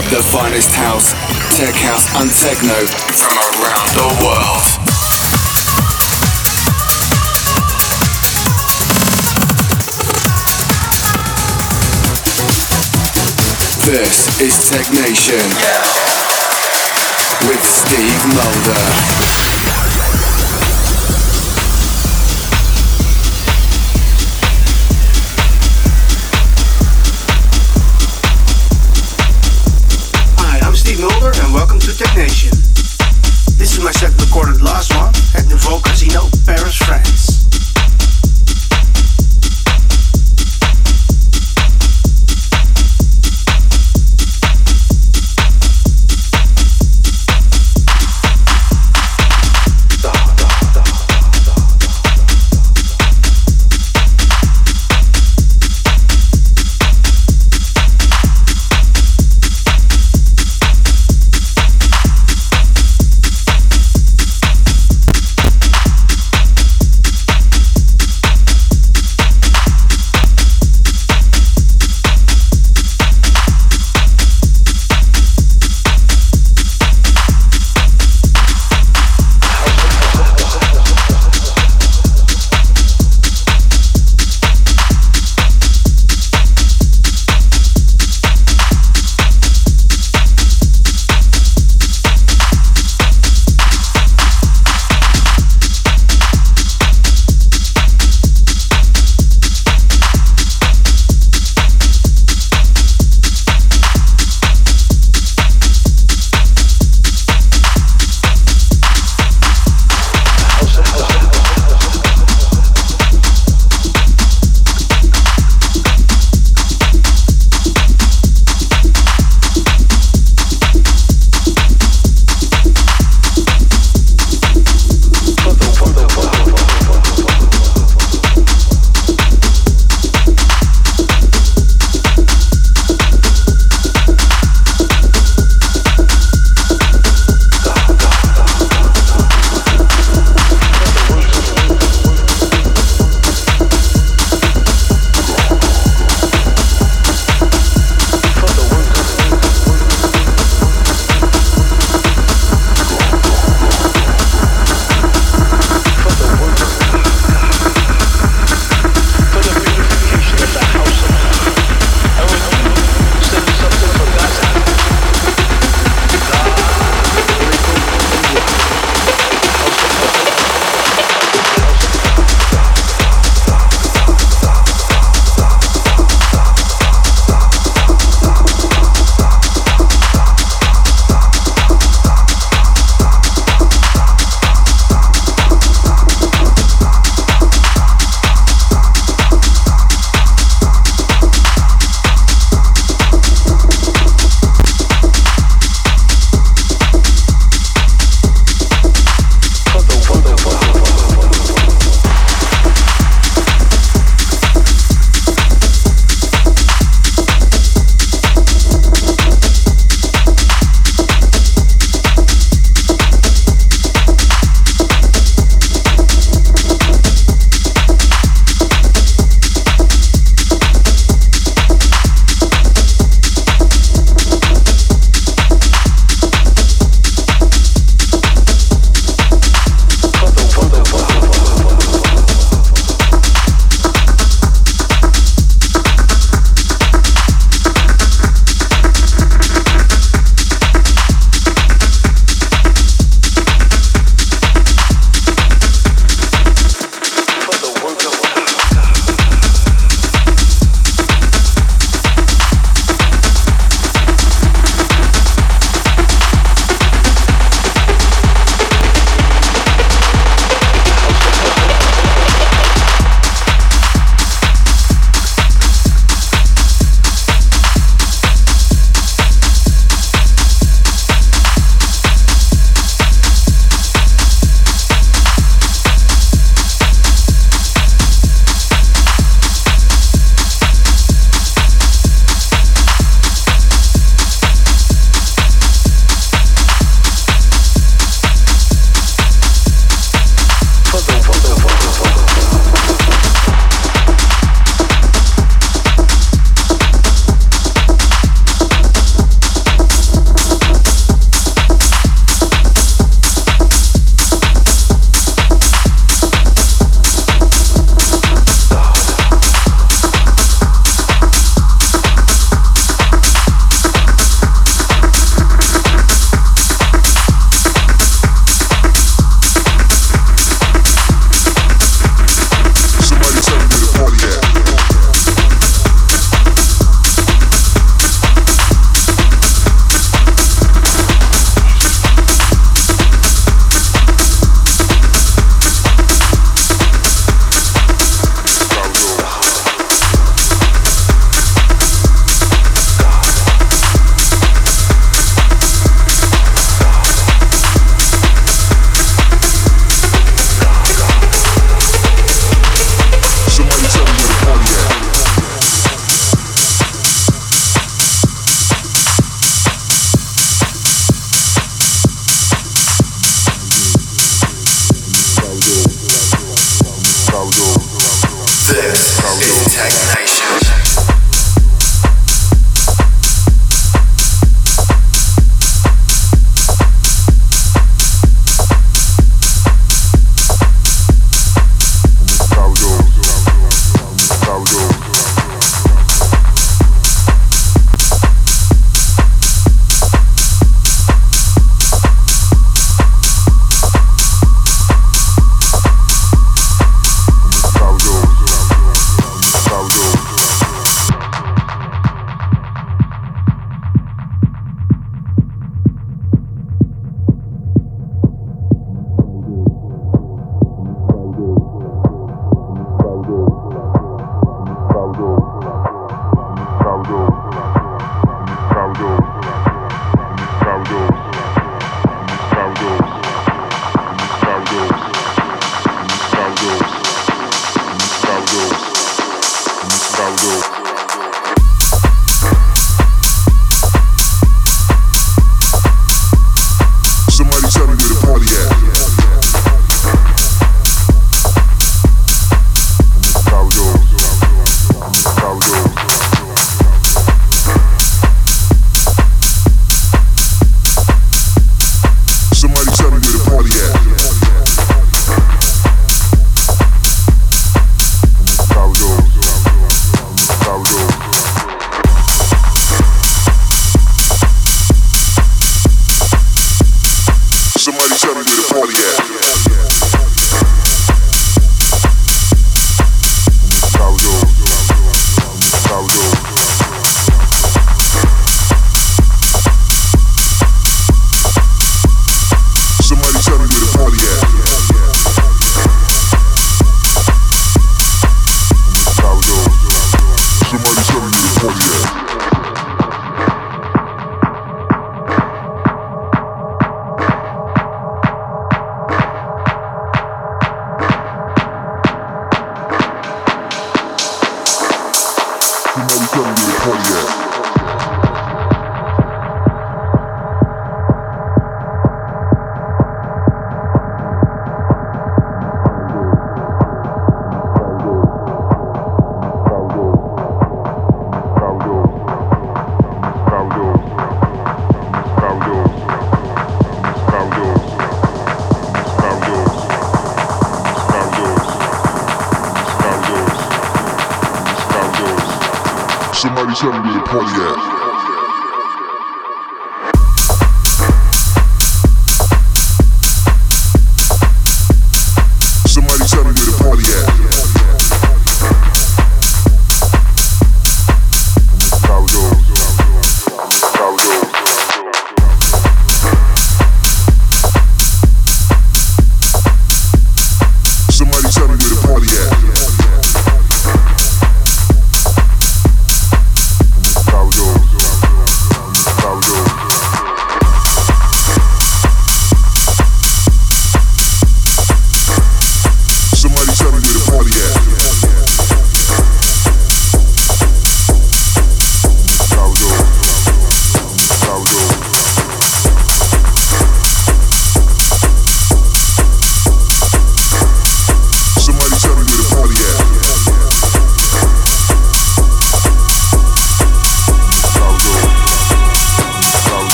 up the finest house, tech house, and techno from around the world. This is Technation with Steve Mulder. And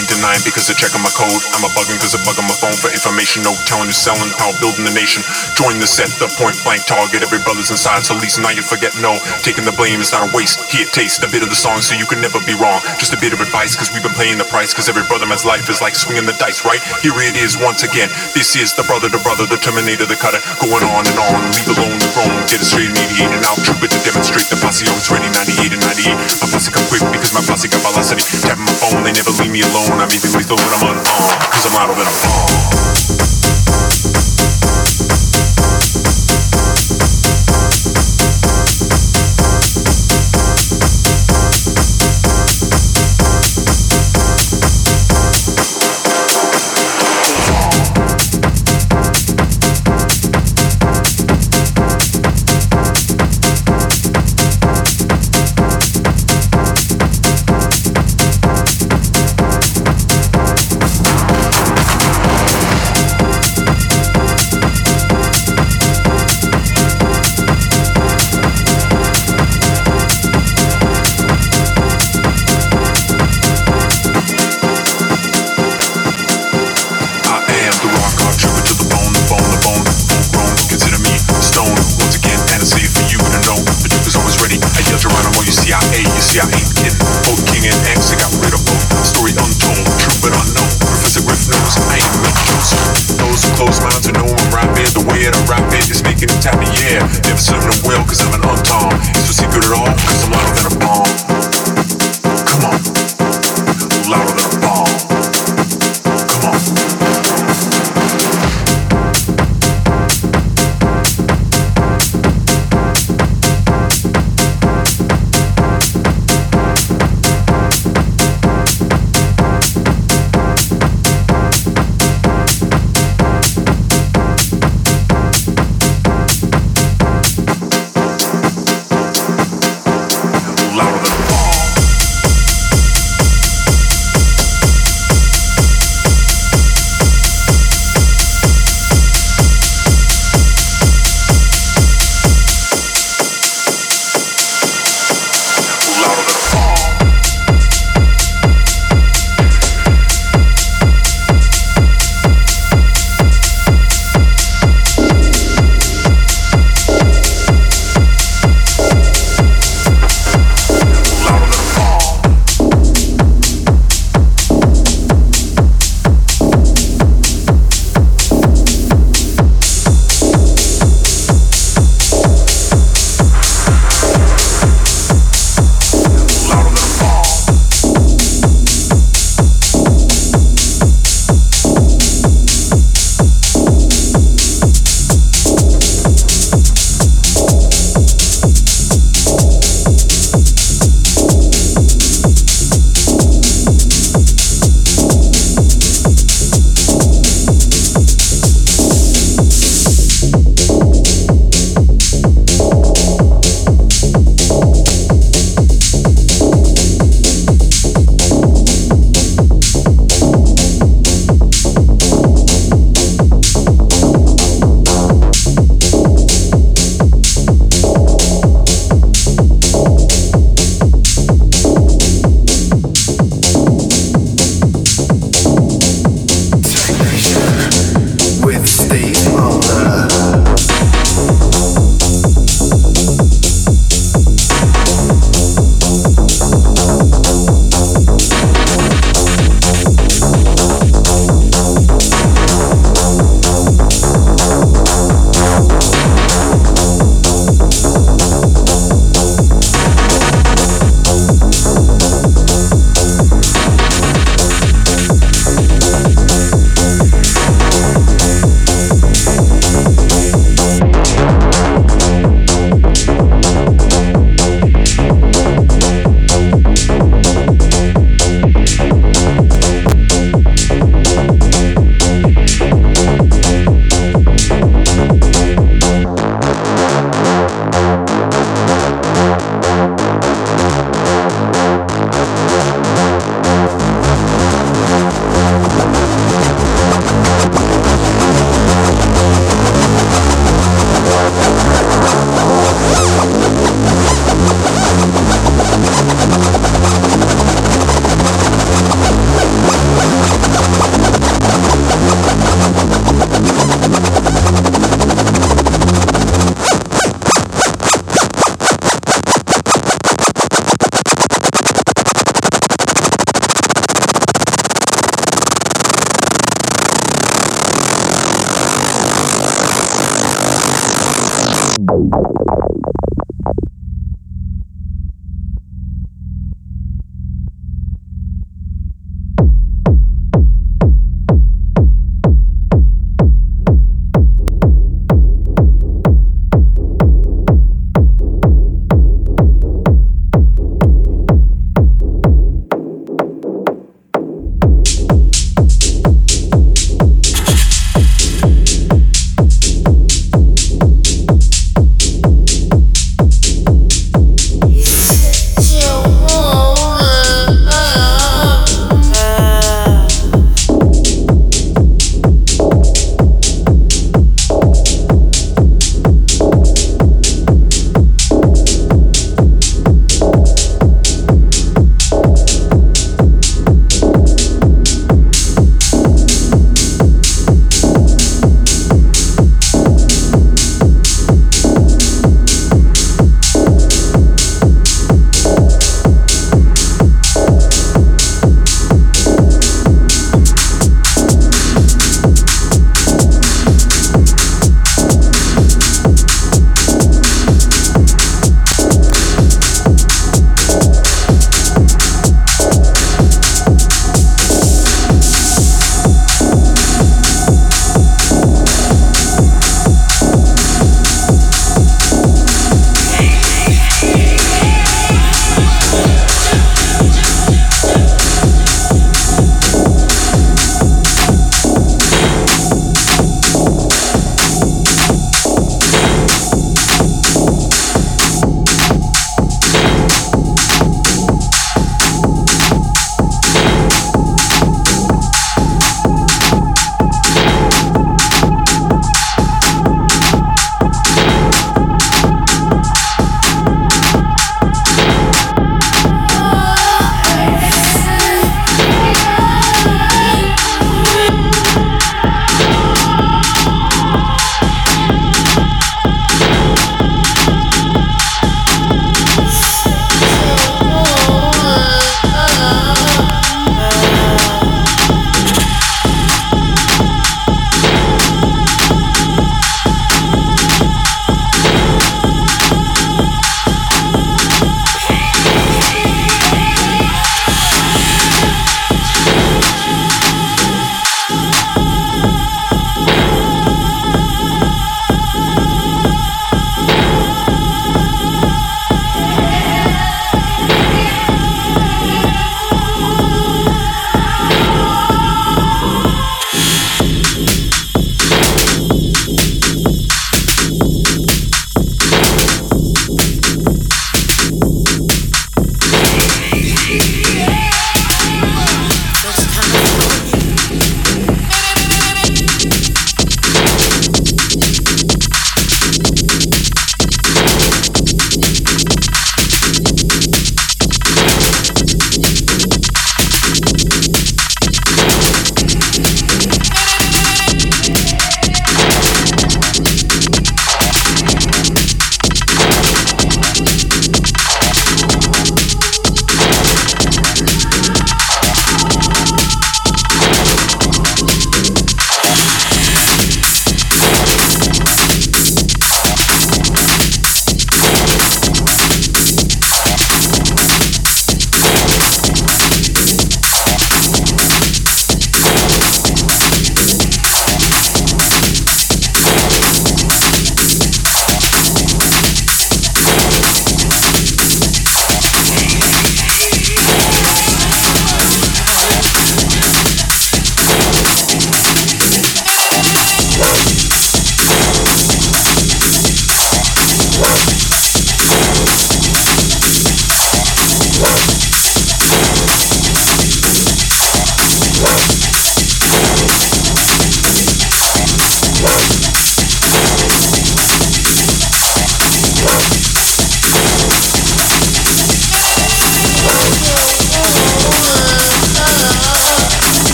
ain't denying because they're checking my code. I'm a bugging because I bug on my phone for information. No telling who's selling, power building the nation. Join the set, the point blank target. Every brother's inside, so least now you forget no. Taking the blame is not a waste. Here, taste a bit of the song so you can never be wrong. Just a bit of advice because we've been paying the price. Because every brother man's life is like swinging the dice, right? Here it is once again. This is the brother to brother, the terminator, the cutter. Going on and on, leave alone the throne. Get it straight, mediate and out. Trooper to demonstrate the posse owns ready 98 and 98. My posse come quick because my posse got velocity. Tapping my phone, they never leave me alone. Una vita in questo amore, amore, oh, cosa amaro vero, oh